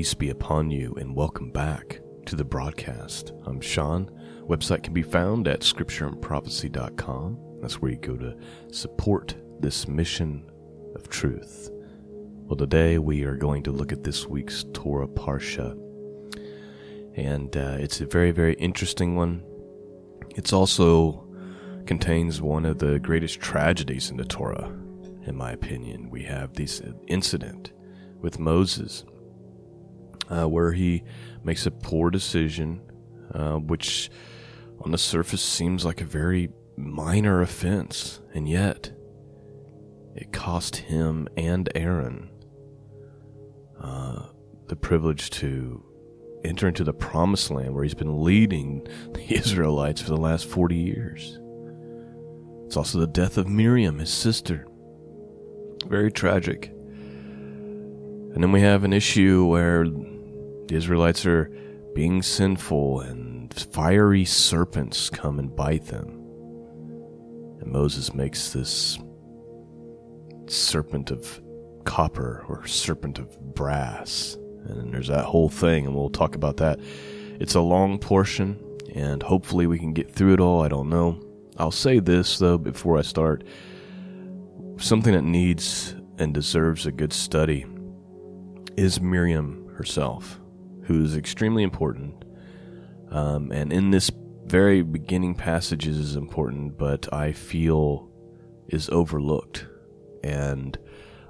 Peace be upon you, and welcome back to the broadcast. I'm Sean. Website can be found at scriptureandprophecy.com. That's where you go to support this mission of truth. Well, today we are going to look at this week's Torah Parsha, and uh, it's a very, very interesting one. It's also contains one of the greatest tragedies in the Torah, in my opinion. We have this incident with Moses, uh, where he makes a poor decision, uh, which on the surface seems like a very minor offense, and yet it cost him and Aaron uh, the privilege to enter into the promised land where he's been leading the Israelites for the last 40 years. It's also the death of Miriam, his sister. Very tragic. And then we have an issue where the Israelites are being sinful and fiery serpents come and bite them. And Moses makes this serpent of copper or serpent of brass. And there's that whole thing, and we'll talk about that. It's a long portion, and hopefully we can get through it all. I don't know. I'll say this, though, before I start something that needs and deserves a good study is Miriam herself, who is extremely important. Um, and in this very beginning passages is important, but I feel is overlooked and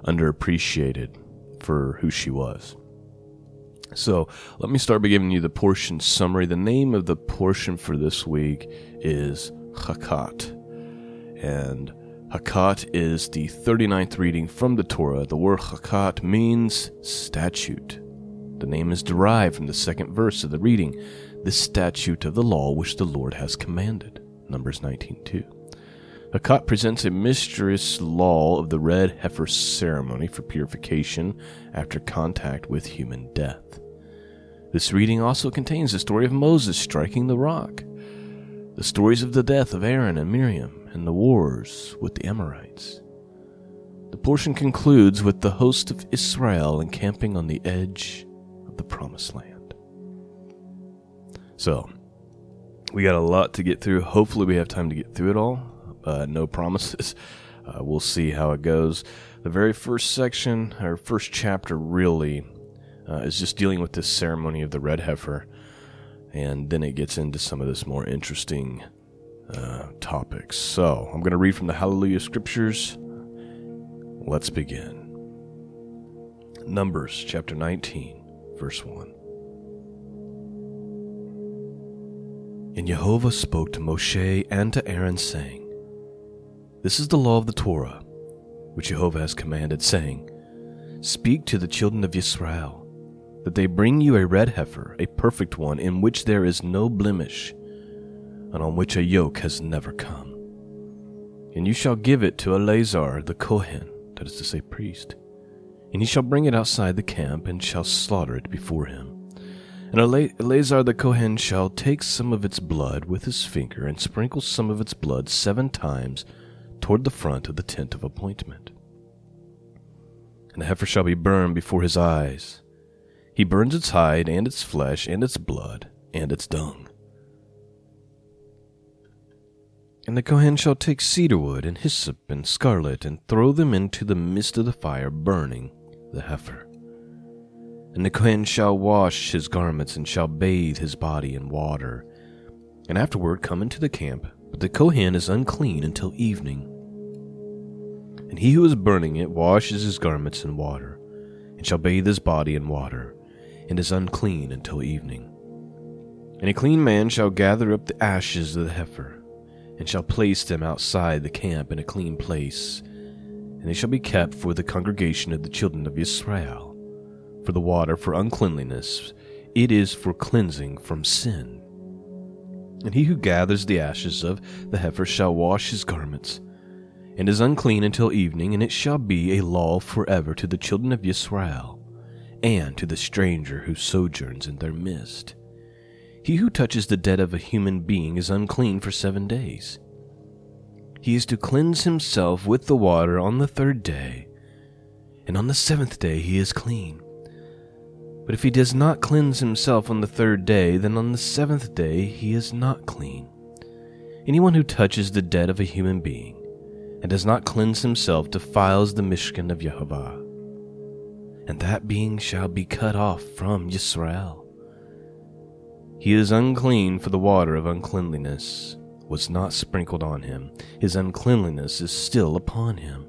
underappreciated for who she was. So let me start by giving you the portion summary. The name of the portion for this week is Chakat. And Hakat is the 39th reading from the Torah. The word Hakat means statute. The name is derived from the second verse of the reading, the statute of the law which the Lord has commanded. Numbers 19:2. Hakat presents a mysterious law of the red heifer ceremony for purification after contact with human death. This reading also contains the story of Moses striking the rock, the stories of the death of Aaron and Miriam, and the wars with the Amorites. The portion concludes with the host of Israel encamping on the edge the Promised Land. So, we got a lot to get through. Hopefully, we have time to get through it all. Uh, no promises. Uh, we'll see how it goes. The very first section, or first chapter, really, uh, is just dealing with this ceremony of the red heifer. And then it gets into some of this more interesting uh, topics. So I'm going to read from the Hallelujah Scriptures. Let's begin. Numbers chapter 19, verse 1. And Jehovah spoke to Moshe and to Aaron, saying, This is the law of the Torah, which Jehovah has commanded, saying, Speak to the children of Israel, that they bring you a red heifer, a perfect one, in which there is no blemish and on which a yoke has never come. And you shall give it to Eleazar the Kohen, that is to say, priest. And he shall bring it outside the camp, and shall slaughter it before him. And Eleazar the Kohen shall take some of its blood with his finger, and sprinkle some of its blood seven times toward the front of the tent of appointment. And the heifer shall be burned before his eyes. He burns its hide, and its flesh, and its blood, and its dung. And the Kohen shall take cedar wood and hyssop and scarlet, and throw them into the midst of the fire, burning the heifer. And the Kohen shall wash his garments, and shall bathe his body in water, and afterward come into the camp. But the Kohen is unclean until evening. And he who is burning it washes his garments in water, and shall bathe his body in water, and is unclean until evening. And a clean man shall gather up the ashes of the heifer and shall place them outside the camp in a clean place, and they shall be kept for the congregation of the children of Israel. For the water for uncleanliness, it is for cleansing from sin. And he who gathers the ashes of the heifer shall wash his garments, and is unclean until evening, and it shall be a law forever to the children of Israel, and to the stranger who sojourns in their midst. He who touches the dead of a human being is unclean for seven days. He is to cleanse himself with the water on the third day, and on the seventh day he is clean. But if he does not cleanse himself on the third day, then on the seventh day he is not clean. Anyone who touches the dead of a human being and does not cleanse himself defiles the Mishkan of Yehovah. And that being shall be cut off from Yisrael. He is unclean, for the water of uncleanliness was not sprinkled on him. His uncleanliness is still upon him.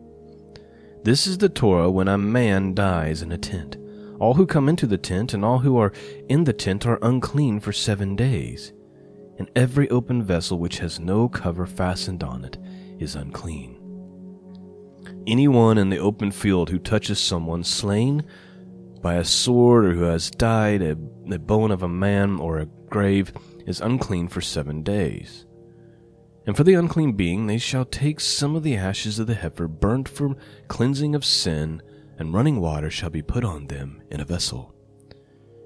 This is the Torah when a man dies in a tent. All who come into the tent and all who are in the tent are unclean for seven days. And every open vessel which has no cover fastened on it is unclean. Anyone in the open field who touches someone slain by a sword or who has died, a, a bone of a man, or a grave, is unclean for seven days. And for the unclean being, they shall take some of the ashes of the heifer burnt for cleansing of sin, and running water shall be put on them in a vessel.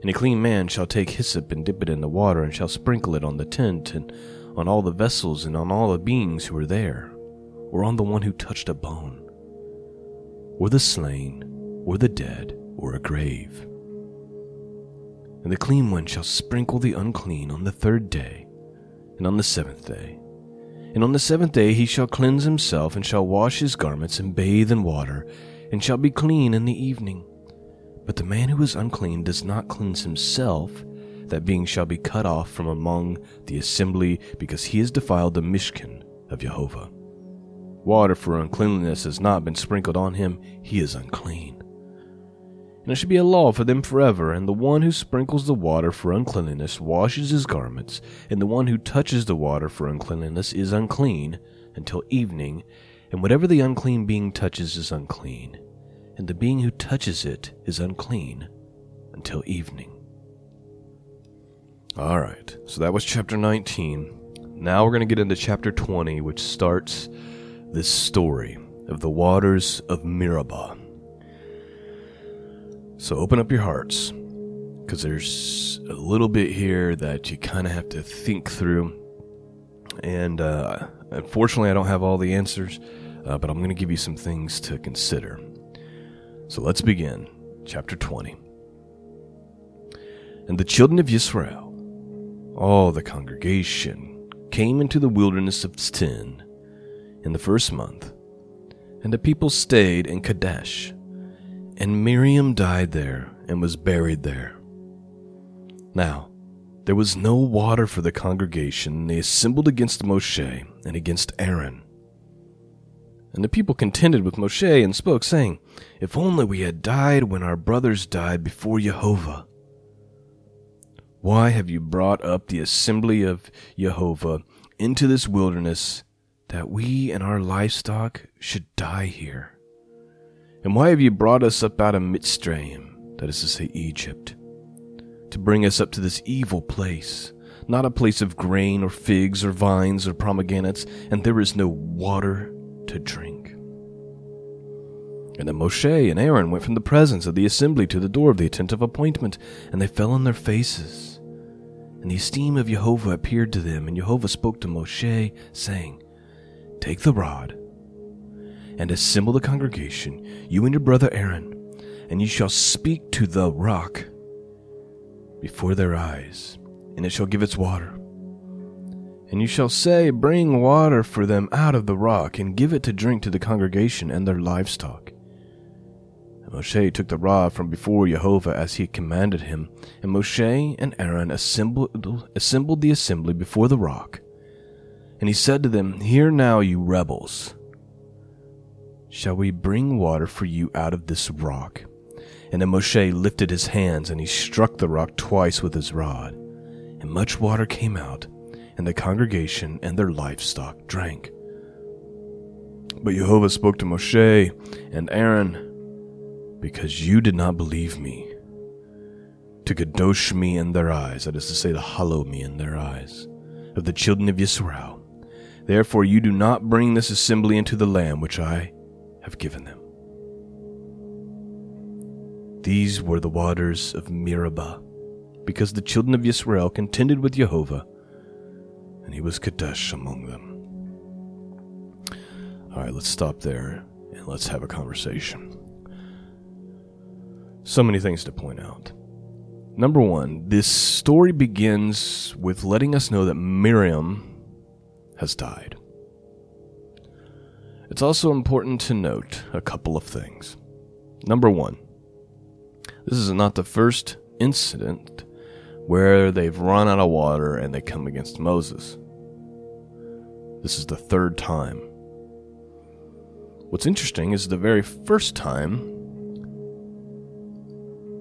And a clean man shall take hyssop and dip it in the water, and shall sprinkle it on the tent, and on all the vessels, and on all the beings who are there, or on the one who touched a bone, or the slain, or the dead, or a grave. And the clean one shall sprinkle the unclean on the third day, and on the seventh day. And on the seventh day he shall cleanse himself, and shall wash his garments, and bathe in water, and shall be clean in the evening. But the man who is unclean does not cleanse himself, that being shall be cut off from among the assembly, because he has defiled the Mishkan of Jehovah. Water for uncleanliness has not been sprinkled on him, he is unclean and it should be a law for them forever. And the one who sprinkles the water for uncleanliness washes his garments, and the one who touches the water for uncleanliness is unclean until evening, and whatever the unclean being touches is unclean, and the being who touches it is unclean until evening. All right, so that was chapter 19. Now we're going to get into chapter 20, which starts this story of the waters of Meribah. So open up your hearts, because there's a little bit here that you kind of have to think through. And uh, unfortunately, I don't have all the answers, uh, but I'm going to give you some things to consider. So let's begin. Chapter 20. And the children of Israel, all the congregation, came into the wilderness of Sin in the first month, and the people stayed in Kadesh and Miriam died there and was buried there. Now, there was no water for the congregation, and they assembled against Moshe and against Aaron. And the people contended with Moshe and spoke, saying, If only we had died when our brothers died before Jehovah. Why have you brought up the assembly of Jehovah into this wilderness that we and our livestock should die here? And why have you brought us up out of Mitzrayim, that is to say, Egypt, to bring us up to this evil place, not a place of grain or figs or vines or pomegranates, and there is no water to drink? And then Moshe and Aaron went from the presence of the assembly to the door of the tent of appointment, and they fell on their faces. And the esteem of Jehovah appeared to them, and Jehovah spoke to Moshe, saying, Take the rod and assemble the congregation, you and your brother Aaron, and you shall speak to the rock before their eyes, and it shall give its water. And you shall say, Bring water for them out of the rock, and give it to drink to the congregation and their livestock. And Moshe took the rod from before Jehovah as he commanded him, and Moshe and Aaron assembled, assembled the assembly before the rock. And he said to them, Hear now, you rebels. Shall we bring water for you out of this rock? And then Moshe lifted his hands and he struck the rock twice with his rod. And much water came out, and the congregation and their livestock drank. But Jehovah spoke to Moshe and Aaron, Because you did not believe me, to kadosh me in their eyes, that is to say, to hallow me in their eyes, of the children of Israel. Therefore you do not bring this assembly into the land which I have given them. These were the waters of Meribah, because the children of Israel contended with Jehovah, and he was Kadesh among them. All right, let's stop there and let's have a conversation. So many things to point out. Number one, this story begins with letting us know that Miriam has died. It's also important to note a couple of things. Number one, this is not the first incident where they've run out of water and they come against Moses. This is the third time. What's interesting is the very first time,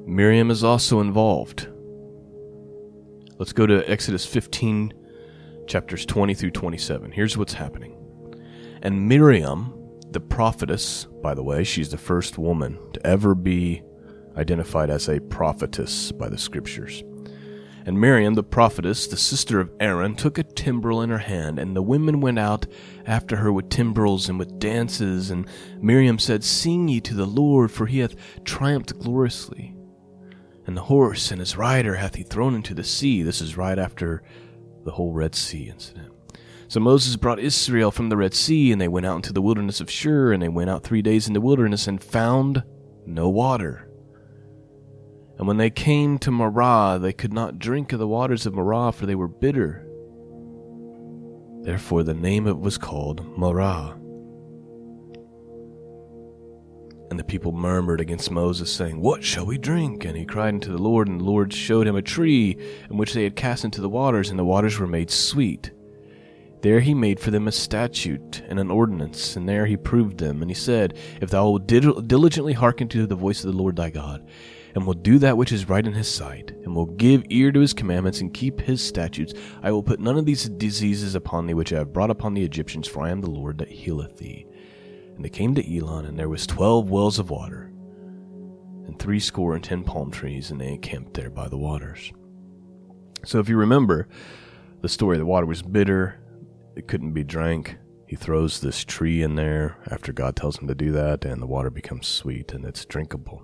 Miriam is also involved. Let's go to Exodus 15, chapters 20 through 27. Here's what's happening. And Miriam, the prophetess, by the way, she's the first woman to ever be identified as a prophetess by the scriptures. And Miriam, the prophetess, the sister of Aaron, took a timbrel in her hand, and the women went out after her with timbrels and with dances. And Miriam said, Sing ye to the Lord, for he hath triumphed gloriously. And the horse and his rider hath he thrown into the sea. This is right after the whole Red Sea incident. So Moses brought Israel from the Red Sea, and they went out into the wilderness of Shur, and they went out three days in the wilderness and found no water. And when they came to Marah, they could not drink of the waters of Marah, for they were bitter. Therefore, the name of it was called Marah. And the people murmured against Moses, saying, What shall we drink? And he cried unto the Lord, and the Lord showed him a tree, in which they had cast into the waters, and the waters were made sweet. There he made for them a statute and an ordinance, and there he proved them. And he said, If thou wilt diligently hearken to the voice of the Lord thy God, and will do that which is right in his sight, and will give ear to his commandments, and keep his statutes, I will put none of these diseases upon thee which I have brought upon the Egyptians, for I am the Lord that healeth thee. And they came to Elim, and there was twelve wells of water, and threescore and ten palm trees, and they encamped there by the waters. So if you remember the story, the water was bitter, it couldn't be drank. He throws this tree in there after God tells him to do that, and the water becomes sweet and it's drinkable.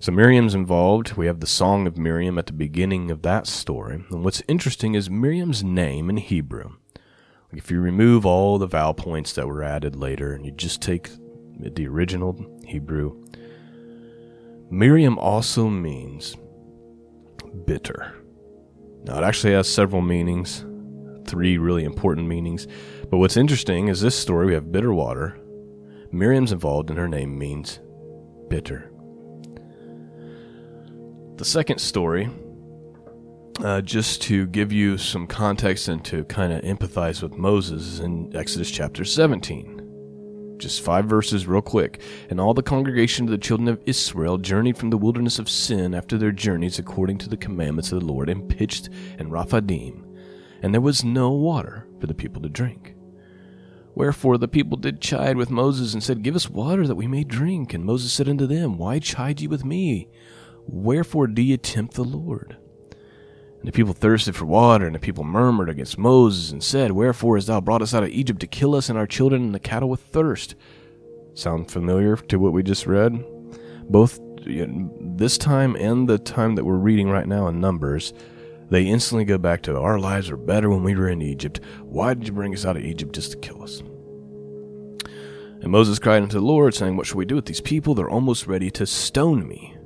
So Miriam's involved. We have the Song of Miriam at the beginning of that story. And what's interesting is Miriam's name in Hebrew. If you remove all the vowel points that were added later and you just take the original Hebrew, Miriam also means bitter. Now, it actually has several meanings, three really important meanings. But what's interesting is this story we have bitter water. Miriam's involved, and her name means bitter. The second story, uh, just to give you some context and to kind of empathize with Moses, is in Exodus chapter 17. Just five verses, real quick. And all the congregation of the children of Israel journeyed from the wilderness of Sin after their journeys according to the commandments of the Lord, and pitched in Rephidim. And there was no water for the people to drink. Wherefore the people did chide with Moses, and said, Give us water that we may drink. And Moses said unto them, Why chide ye with me? Wherefore do ye tempt the Lord? And the people thirsted for water, and the people murmured against Moses, and said, Wherefore hast thou brought us out of Egypt to kill us and our children and the cattle with thirst? Sound familiar to what we just read? Both this time and the time that we're reading right now in Numbers, they instantly go back to our lives were better when we were in Egypt. Why did you bring us out of Egypt just to kill us? And Moses cried unto the Lord, saying, What shall we do with these people? They're almost ready to stone me.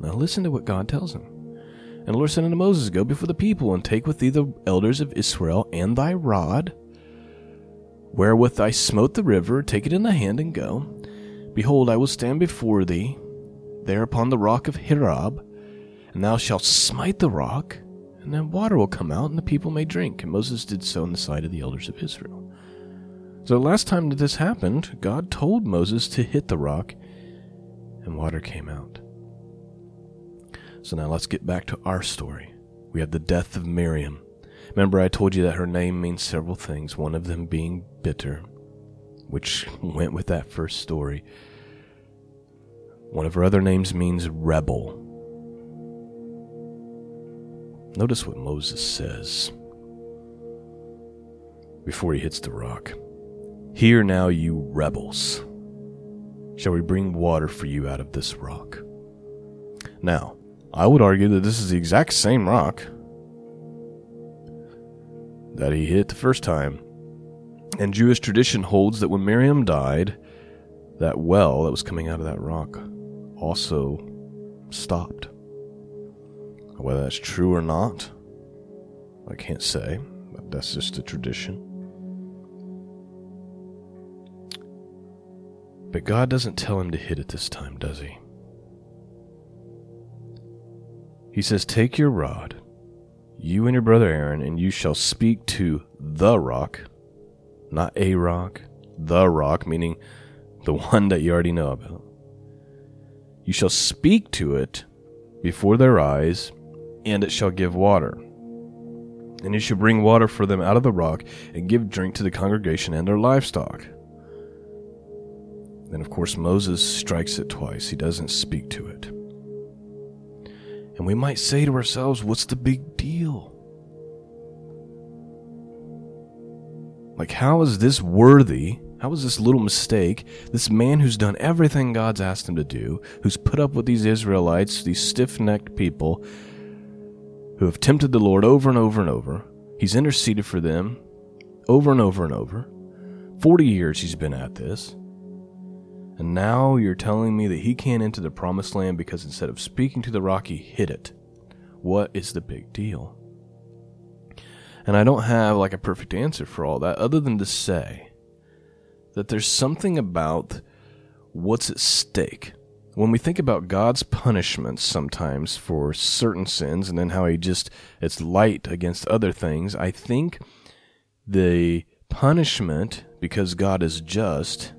Now listen to what God tells him. And the Lord said unto Moses, Go before the people, and take with thee the elders of Israel, and thy rod, wherewith I smote the river, take it in the hand, and go. Behold, I will stand before thee there upon the rock of Horeb, and thou shalt smite the rock, and then water will come out, and the people may drink. And Moses did so in the sight of the elders of Israel. So the last time that this happened, God told Moses to hit the rock, and water came out. So now let's get back to our story. We have the death of Miriam. Remember, I told you that her name means several things, one of them being bitter, which went with that first story. One of her other names means rebel. Notice what Moses says before he hits the rock. Hear now, you rebels. Shall we bring water for you out of this rock? Now, I would argue that this is the exact same rock that he hit the first time. And Jewish tradition holds that when Miriam died, that well that was coming out of that rock also stopped. Whether that's true or not, I can't say, but that's just a tradition. But God doesn't tell him to hit it this time, does he? He says, Take your rod, you and your brother Aaron, and you shall speak to the rock, not a rock, the rock, meaning the one that you already know about. You shall speak to it before their eyes, and it shall give water. And you shall bring water for them out of the rock, and give drink to the congregation and their livestock. Then, of course, Moses strikes it twice. He doesn't speak to it. And we might say to ourselves, what's the big deal? Like, how is this worthy? How is this little mistake? This man who's done everything God's asked him to do, who's put up with these Israelites, these stiff necked people who have tempted the Lord over and over and over, he's interceded for them over and over and over. 40 years he's been at this. And now you're telling me that he can't enter the promised land because instead of speaking to the rock, he hit it. What is the big deal? And I don't have like a perfect answer for all that other than to say that there's something about what's at stake. When we think about God's punishments sometimes for certain sins and then how he just it's light against other things, I think the punishment because God is just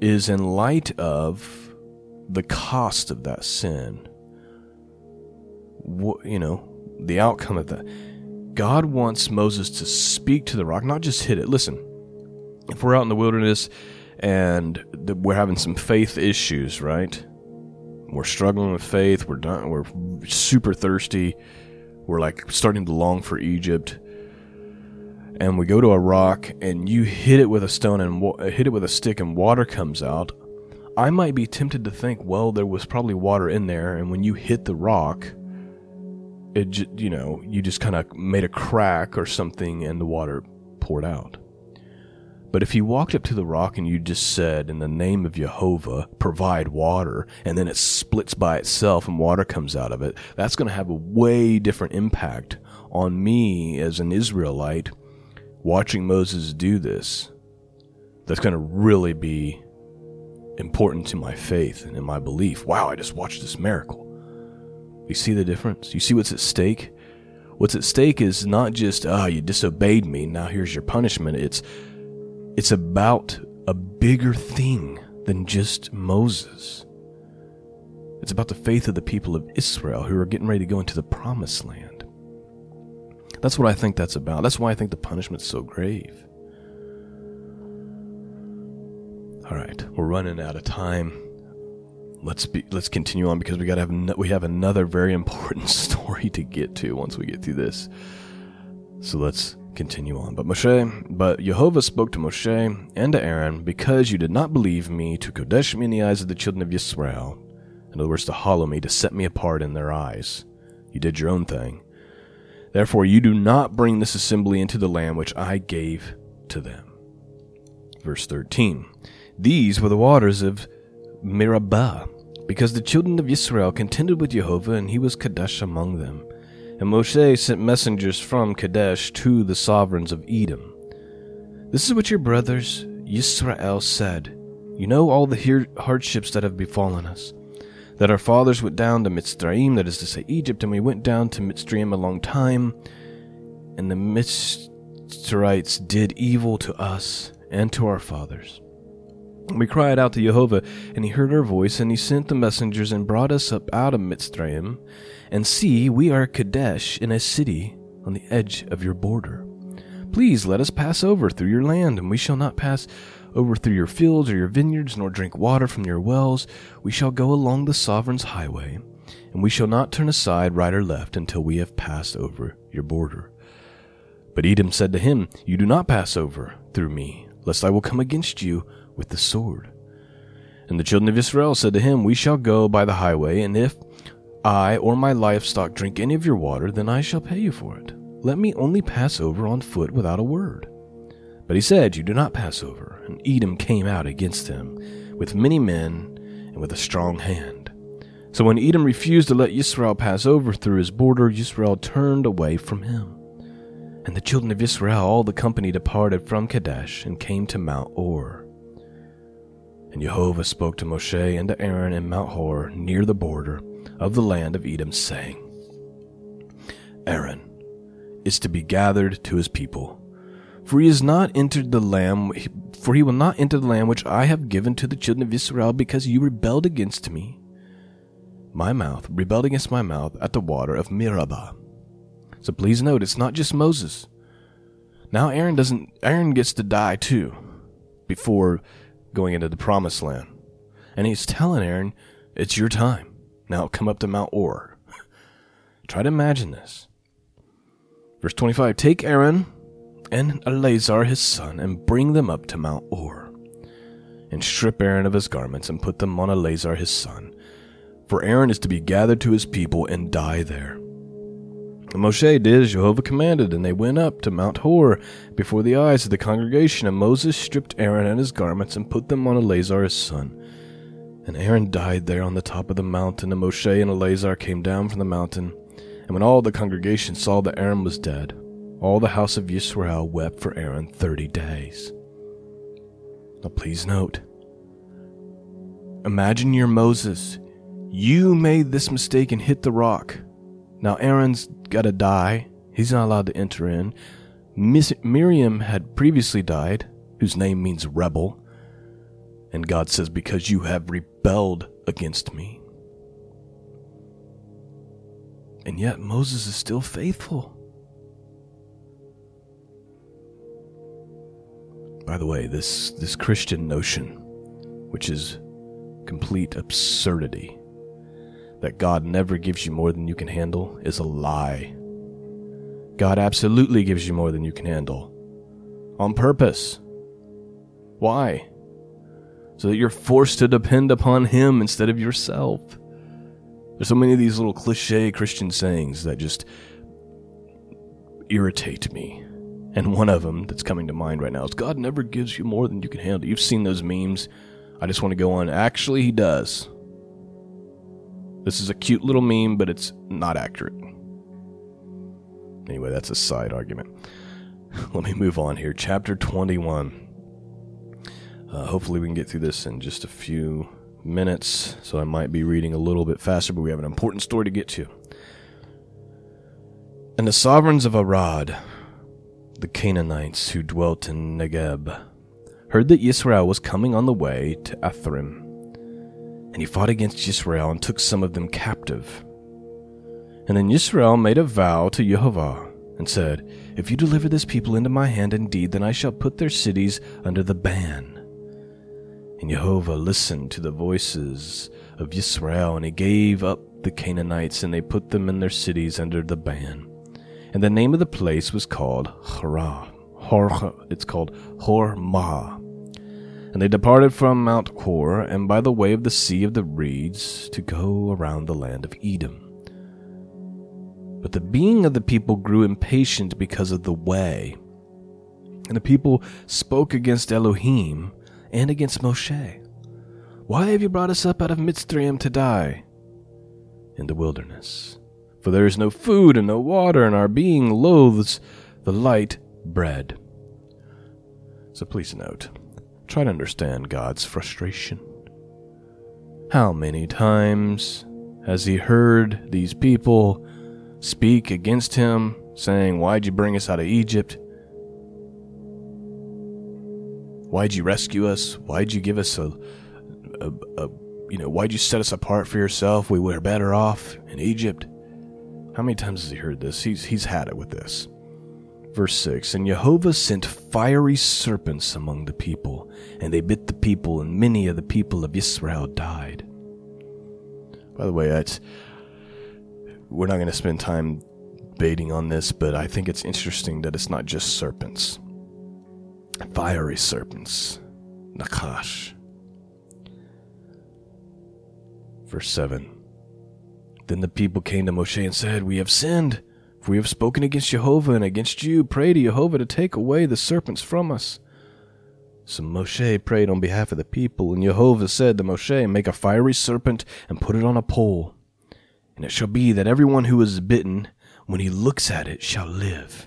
is in light of the cost of that sin. What, you know, the outcome of that. God wants Moses to speak to the rock, not just hit it. Listen, if we're out in the wilderness and we're having some faith issues, right? We're struggling with faith. We're done. We're super thirsty. We're like starting to long for Egypt and we go to a rock and you hit it with a stone and wa- hit it with a stick and water comes out, I might be tempted to think, well, there was probably water in there, and when you hit the rock, it you know you just kind of made a crack or something, and the water poured out. But if you walked up to the rock and you just said, in the name of Jehovah, provide water, and then it splits by itself and water comes out of it, that's going to have a way different impact on me as an Israelite watching Moses do this that's going to really be important to my faith and in my belief. Wow, I just watched this miracle. You see the difference? You see what's at stake? What's at stake is not just, ah, oh, you disobeyed me, now here's your punishment. It's it's about a bigger thing than just Moses. It's about the faith of the people of Israel who are getting ready to go into the promised land. That's what I think that's about. That's why I think the punishment's so grave. All right, we're running out of time. Let's be let's continue on because we got to have no, we have another very important story to get to once we get through this. So let's continue on. But Moshe, but Jehovah spoke to Moshe and to Aaron, because you did not believe me to Kodesh me in the eyes of the children of Yisrael, in other words, to hollow me, to set me apart in their eyes. You did your own thing. Therefore, you do not bring this assembly into the land which I gave to them. Verse 13 These were the waters of Meribah, because the children of Israel contended with Jehovah, and he was Kadesh among them. And Moshe sent messengers from Kadesh to the sovereigns of Edom. This is what your brothers, Yisrael, said. You know all the hardships that have befallen us that our fathers went down to Mitzrayim, that is to say Egypt, and we went down to Mitzrayim a long time, and the Mitzrayites did evil to us and to our fathers. We cried out to Jehovah, and he heard our voice, and he sent the messengers and brought us up out of Mitzrayim. And see, we are Kadesh in a city on the edge of your border. Please let us pass over through your land, and we shall not pass over through your fields or your vineyards, nor drink water from your wells. We shall go along the sovereign's highway, and we shall not turn aside right or left until we have passed over your border. But Edom said to him, You do not pass over through me, lest I will come against you with the sword. And the children of Israel said to him, We shall go by the highway, and if I or my livestock drink any of your water, then I shall pay you for it. Let me only pass over on foot without a word. But he said, You do not pass over. And Edom came out against him with many men and with a strong hand. So when Edom refused to let Israel pass over through his border, Israel turned away from him. And the children of Israel, all the company, departed from Kadesh and came to Mount Hor. And Jehovah spoke to Moshe and to Aaron in Mount Hor, near the border of the land of Edom, saying, Aaron is to be gathered to his people, for he has not entered the land, for he will not enter the land which I have given to the children of Israel, because you rebelled against me my mouth, rebelled against my mouth at the water of Meribah. So please note, it's not just Moses. Now Aaron doesn't, Aaron gets to die too before going into the promised land. And he's telling Aaron, it's your time. Now come up to Mount Hor. Try to imagine this. Verse 25 Take Aaron and Eleazar his son and bring them up to Mount Hor. And strip Aaron of his garments and put them on Eleazar his son for Aaron is to be gathered to his people and die there. And Moshe did as Jehovah commanded, and they went up to Mount Hor before the eyes of the congregation. And Moses stripped Aaron and his garments and put them on Eleazar his son. And Aaron died there on the top of the mountain, and Moshe and Eleazar came down from the mountain. And when all the congregation saw that Aaron was dead, all the house of Israel wept for Aaron thirty days. Now please note, imagine you're Moses you made this mistake and hit the rock. Now Aaron's got to die. He's not allowed to enter in. Miriam had previously died, whose name means rebel. And God says, Because you have rebelled against me. And yet Moses is still faithful. By the way, this, this Christian notion, which is complete absurdity, that God never gives you more than you can handle is a lie. God absolutely gives you more than you can handle. On purpose. Why? So that you're forced to depend upon Him instead of yourself. There's so many of these little cliche Christian sayings that just irritate me. And one of them that's coming to mind right now is God never gives you more than you can handle. You've seen those memes. I just want to go on. Actually, He does. This is a cute little meme, but it's not accurate. Anyway, that's a side argument. Let me move on here. Chapter 21. Uh, hopefully, we can get through this in just a few minutes, so I might be reading a little bit faster, but we have an important story to get to. And the sovereigns of Arad, the Canaanites who dwelt in Negeb, heard that Israel was coming on the way to Ephraim and he fought against Israel and took some of them captive. And then Israel made a vow to Jehovah and said, If you deliver this people into my hand indeed, then I shall put their cities under the ban. And Jehovah listened to the voices of Israel, and he gave up the Canaanites, and they put them in their cities under the ban. And the name of the place was called Harah. Hor, it's called Hormah. And they departed from Mount Hor, and by the way of the Sea of the Reeds, to go around the land of Edom. But the being of the people grew impatient because of the way. And the people spoke against Elohim and against Moshe. Why have you brought us up out of Mitzrayim to die in the wilderness? For there is no food and no water, and our being loathes the light bread. So please note Try to understand God's frustration. How many times has he heard these people speak against him, saying, Why'd you bring us out of Egypt? Why'd you rescue us? Why'd you give us a, a, a, you know, why'd you set us apart for yourself? We were better off in Egypt. How many times has he heard this? He's, he's had it with this. Verse 6 And Jehovah sent fiery serpents among the people, and they bit the people, and many of the people of Israel died. By the way, that's, we're not going to spend time baiting on this, but I think it's interesting that it's not just serpents. Fiery serpents. Nakash. Verse 7 Then the people came to Moshe and said, We have sinned. For we have spoken against Jehovah and against you. Pray to Jehovah to take away the serpents from us. So Moshe prayed on behalf of the people, and Jehovah said to Moshe, Make a fiery serpent and put it on a pole. And it shall be that everyone who is bitten, when he looks at it, shall live.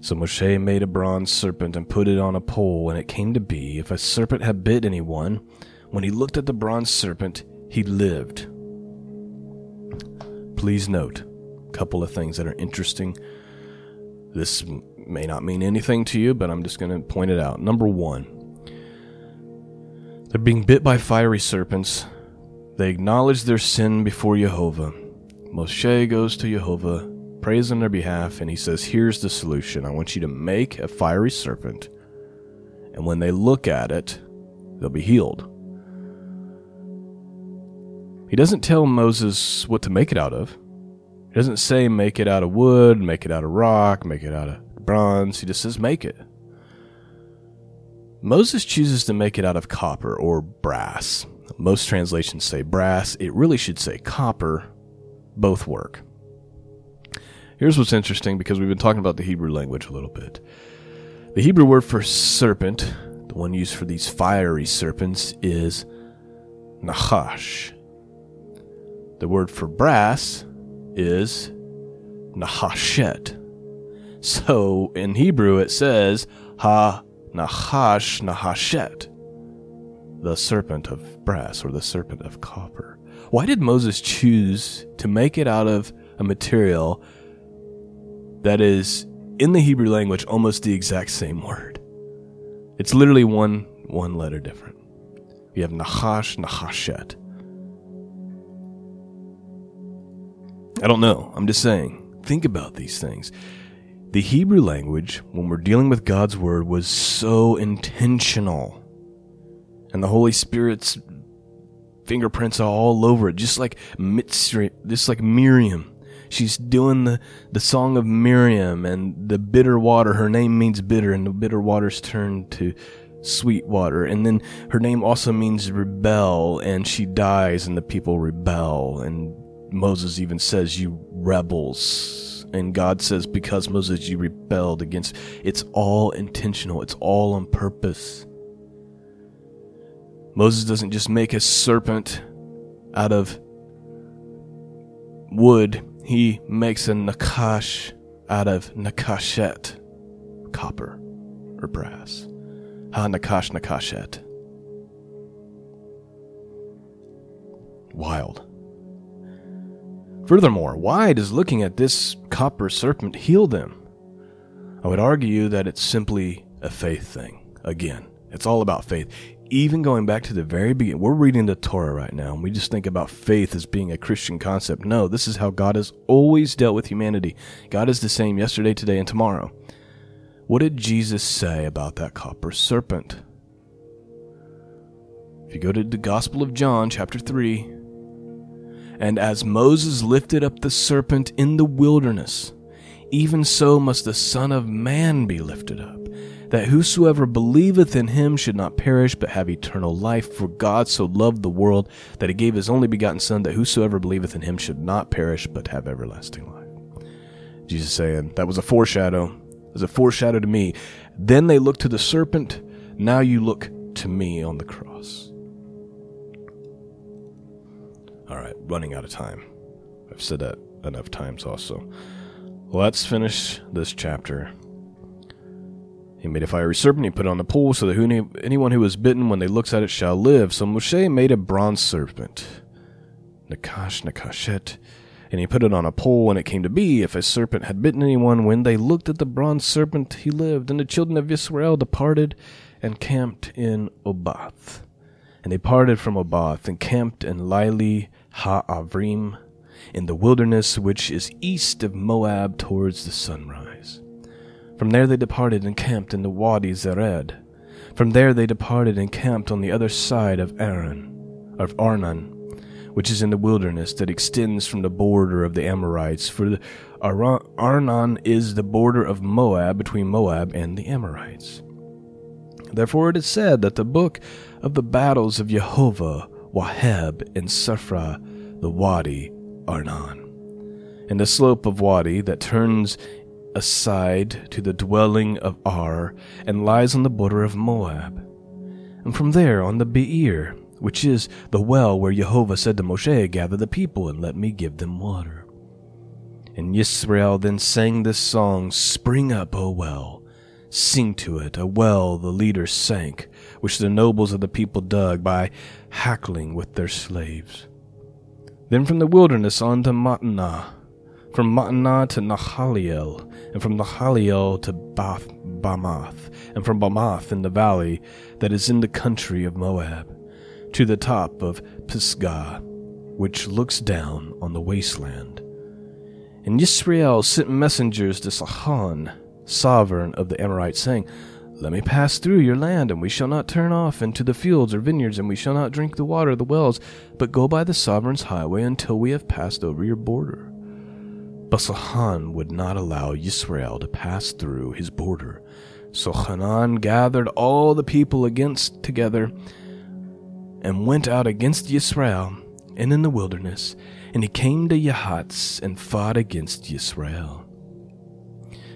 So Moshe made a bronze serpent and put it on a pole, and it came to be, if a serpent had bit anyone, when he looked at the bronze serpent, he lived. Please note couple of things that are interesting. This may not mean anything to you, but I'm just going to point it out. Number one, they're being bit by fiery serpents. They acknowledge their sin before Jehovah. Moshe goes to Jehovah, prays on their behalf, and he says, Here's the solution. I want you to make a fiery serpent, and when they look at it, they'll be healed. He doesn't tell Moses what to make it out of. He doesn't say make it out of wood, make it out of rock, make it out of bronze. He just says make it. Moses chooses to make it out of copper or brass. Most translations say brass. It really should say copper. Both work. Here's what's interesting because we've been talking about the Hebrew language a little bit. The Hebrew word for serpent, the one used for these fiery serpents, is nachash. The word for brass is nahashet. So in Hebrew it says ha nahash nahashet, the serpent of brass or the serpent of copper. Why did Moses choose to make it out of a material that is in the Hebrew language almost the exact same word? It's literally one one letter different. We have nahash nahashet. I don't know. I'm just saying. Think about these things. The Hebrew language, when we're dealing with God's word, was so intentional. And the Holy Spirit's fingerprints are all over it, just like Mitzri, just like Miriam. She's doing the, the song of Miriam and the bitter water. Her name means bitter, and the bitter waters turn to sweet water. And then her name also means rebel, and she dies, and the people rebel. And Moses even says, You rebels. And God says, Because Moses, you rebelled against. It's all intentional, it's all on purpose. Moses doesn't just make a serpent out of wood, he makes a nakash out of nakashet, copper or brass. Ha nakash nakashet. Wild. Furthermore, why does looking at this copper serpent heal them? I would argue that it's simply a faith thing. Again, it's all about faith. Even going back to the very beginning, we're reading the Torah right now, and we just think about faith as being a Christian concept. No, this is how God has always dealt with humanity. God is the same yesterday, today, and tomorrow. What did Jesus say about that copper serpent? If you go to the Gospel of John, chapter 3, and as Moses lifted up the serpent in the wilderness, even so must the Son of Man be lifted up, that whosoever believeth in him should not perish, but have eternal life. For God so loved the world that he gave his only begotten Son, that whosoever believeth in him should not perish, but have everlasting life. Jesus saying, that was a foreshadow. It was a foreshadow to me. Then they looked to the serpent. Now you look to me on the cross. All right, running out of time. I've said that enough times also. Let's finish this chapter. He made a fiery serpent, he put it on the pole, so that who, anyone who is bitten when they looks at it shall live. So Moshe made a bronze serpent, Nakash Nakashet, and he put it on a pole, and it came to be, if a serpent had bitten anyone, when they looked at the bronze serpent, he lived. And the children of Israel departed and camped in Oboth. And they parted from Oboth and camped in Lili Ha-Avrim, in the wilderness which is east of Moab towards the sunrise. From there they departed and camped in the Wadi Zered. From there they departed and camped on the other side of Aaron, of Arnon, which is in the wilderness that extends from the border of the Amorites. For the Arnon is the border of Moab between Moab and the Amorites. Therefore it is said that the book of the battles of Jehovah Waheb and Safra, the Wadi Arnon. And the slope of Wadi that turns aside to the dwelling of Ar, and lies on the border of Moab. And from there on the Beer, which is the well where Jehovah said to Moshe, Gather the people and let me give them water. And Yisrael then sang this song, Spring up, O well, sing to it, a well the leaders sank, which the nobles of the people dug by hackling with their slaves. Then from the wilderness on to Mattanah, from Mattanah to Nahaliel, and from Nahaliel to Bath Bamath, and from Bamath in the valley that is in the country of Moab, to the top of Pisgah, which looks down on the wasteland. And Yisrael sent messengers to Sihon, sovereign of the Amorites, saying, Let me pass through your land, and we shall not turn off into the fields or vineyards, and we shall not drink the water of the wells, but go by the sovereign's highway until we have passed over your border. But Sihon would not allow Yisrael to pass through his border. So Hanan gathered all the people against together and went out against Yisrael and in the wilderness, and he came to Yahatz and fought against Yisrael.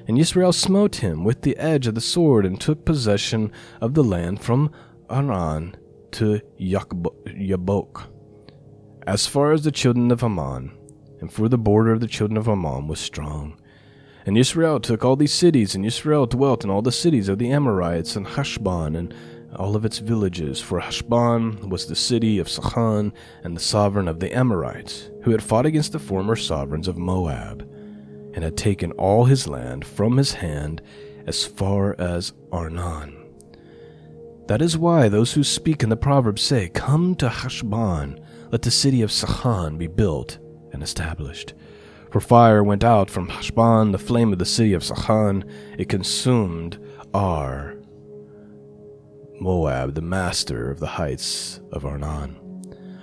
And Yisrael smote him with the edge of the sword and took possession of the land from Aran to Yabok, as far as the children of Ammon, and for the border of the children of Ammon was strong. And Israel took all these cities, and Israel dwelt in all the cities of the Amorites, and Heshbon, and all of its villages, for Heshbon was the city of Sihon and the sovereign of the Amorites, who had fought against the former sovereigns of Moab, and had taken all his land from his hand as far as Arnon. That is why those who speak in the proverb say, Come to Heshbon, let the city of Sihon be built and established. For fire went out from Heshbon, the flame of the city of Sihon, it consumed Ar, Moab, the master of the heights of Arnon.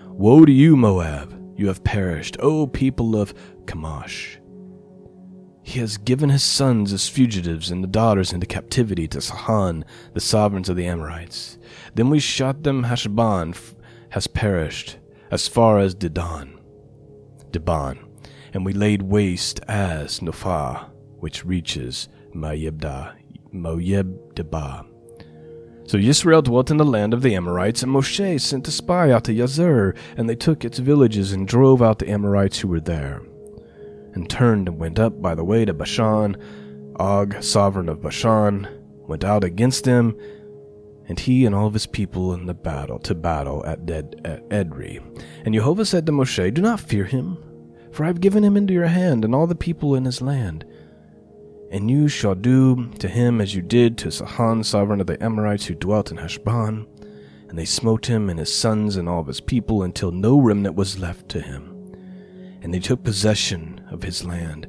Woe to you, Moab! You have perished, O people of Chemosh. He has given his sons as fugitives and the daughters into captivity to Sihon, the sovereigns of the Amorites. Then we shot them. Heshbon has perished as far as Dedan, Dibon, and we laid waste as Nophah, which reaches Mayebda, Moyebdeba. So Yisrael dwelt in the land of the Amorites, and Moshe sent a spy out to Yazer, and they took its villages and drove out the Amorites who were there, and turned and went up by the way to Bashan. Og, sovereign of Bashan, went out against them, and he and all of his people in the battle to battle at, Ded, at Edrei. And Jehovah said to Moshe, Do not fear him, for I have given him into your hand and all the people in his land. And you shall do to him as you did to Sahan, sovereign of the Amorites who dwelt in Heshbon. And they smote him and his sons and all of his people until no remnant was left to him. And they took possession of his land.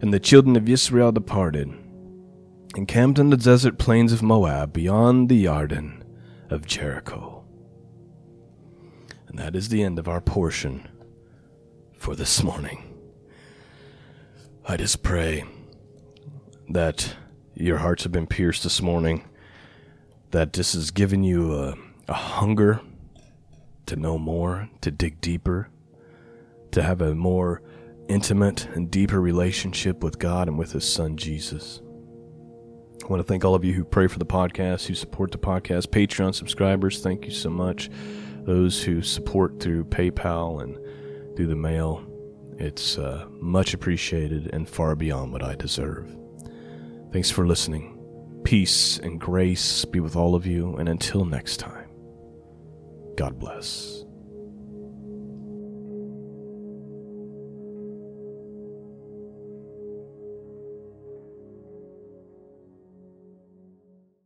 And the children of Israel departed, and camped in the desert plains of Moab beyond the Yarden of Jericho. And that is the end of our portion for this morning. I just pray that your hearts have been pierced this morning, that this has given you a, a hunger to know more, to dig deeper, to have a more intimate and deeper relationship with God and with His Son Jesus. I want to thank all of you who pray for the podcast, who support the podcast, Patreon subscribers. Thank you so much. Those who support through PayPal and through the mail. It's uh, much appreciated and far beyond what I deserve. Thanks for listening. Peace and grace be with all of you, and until next time, God bless.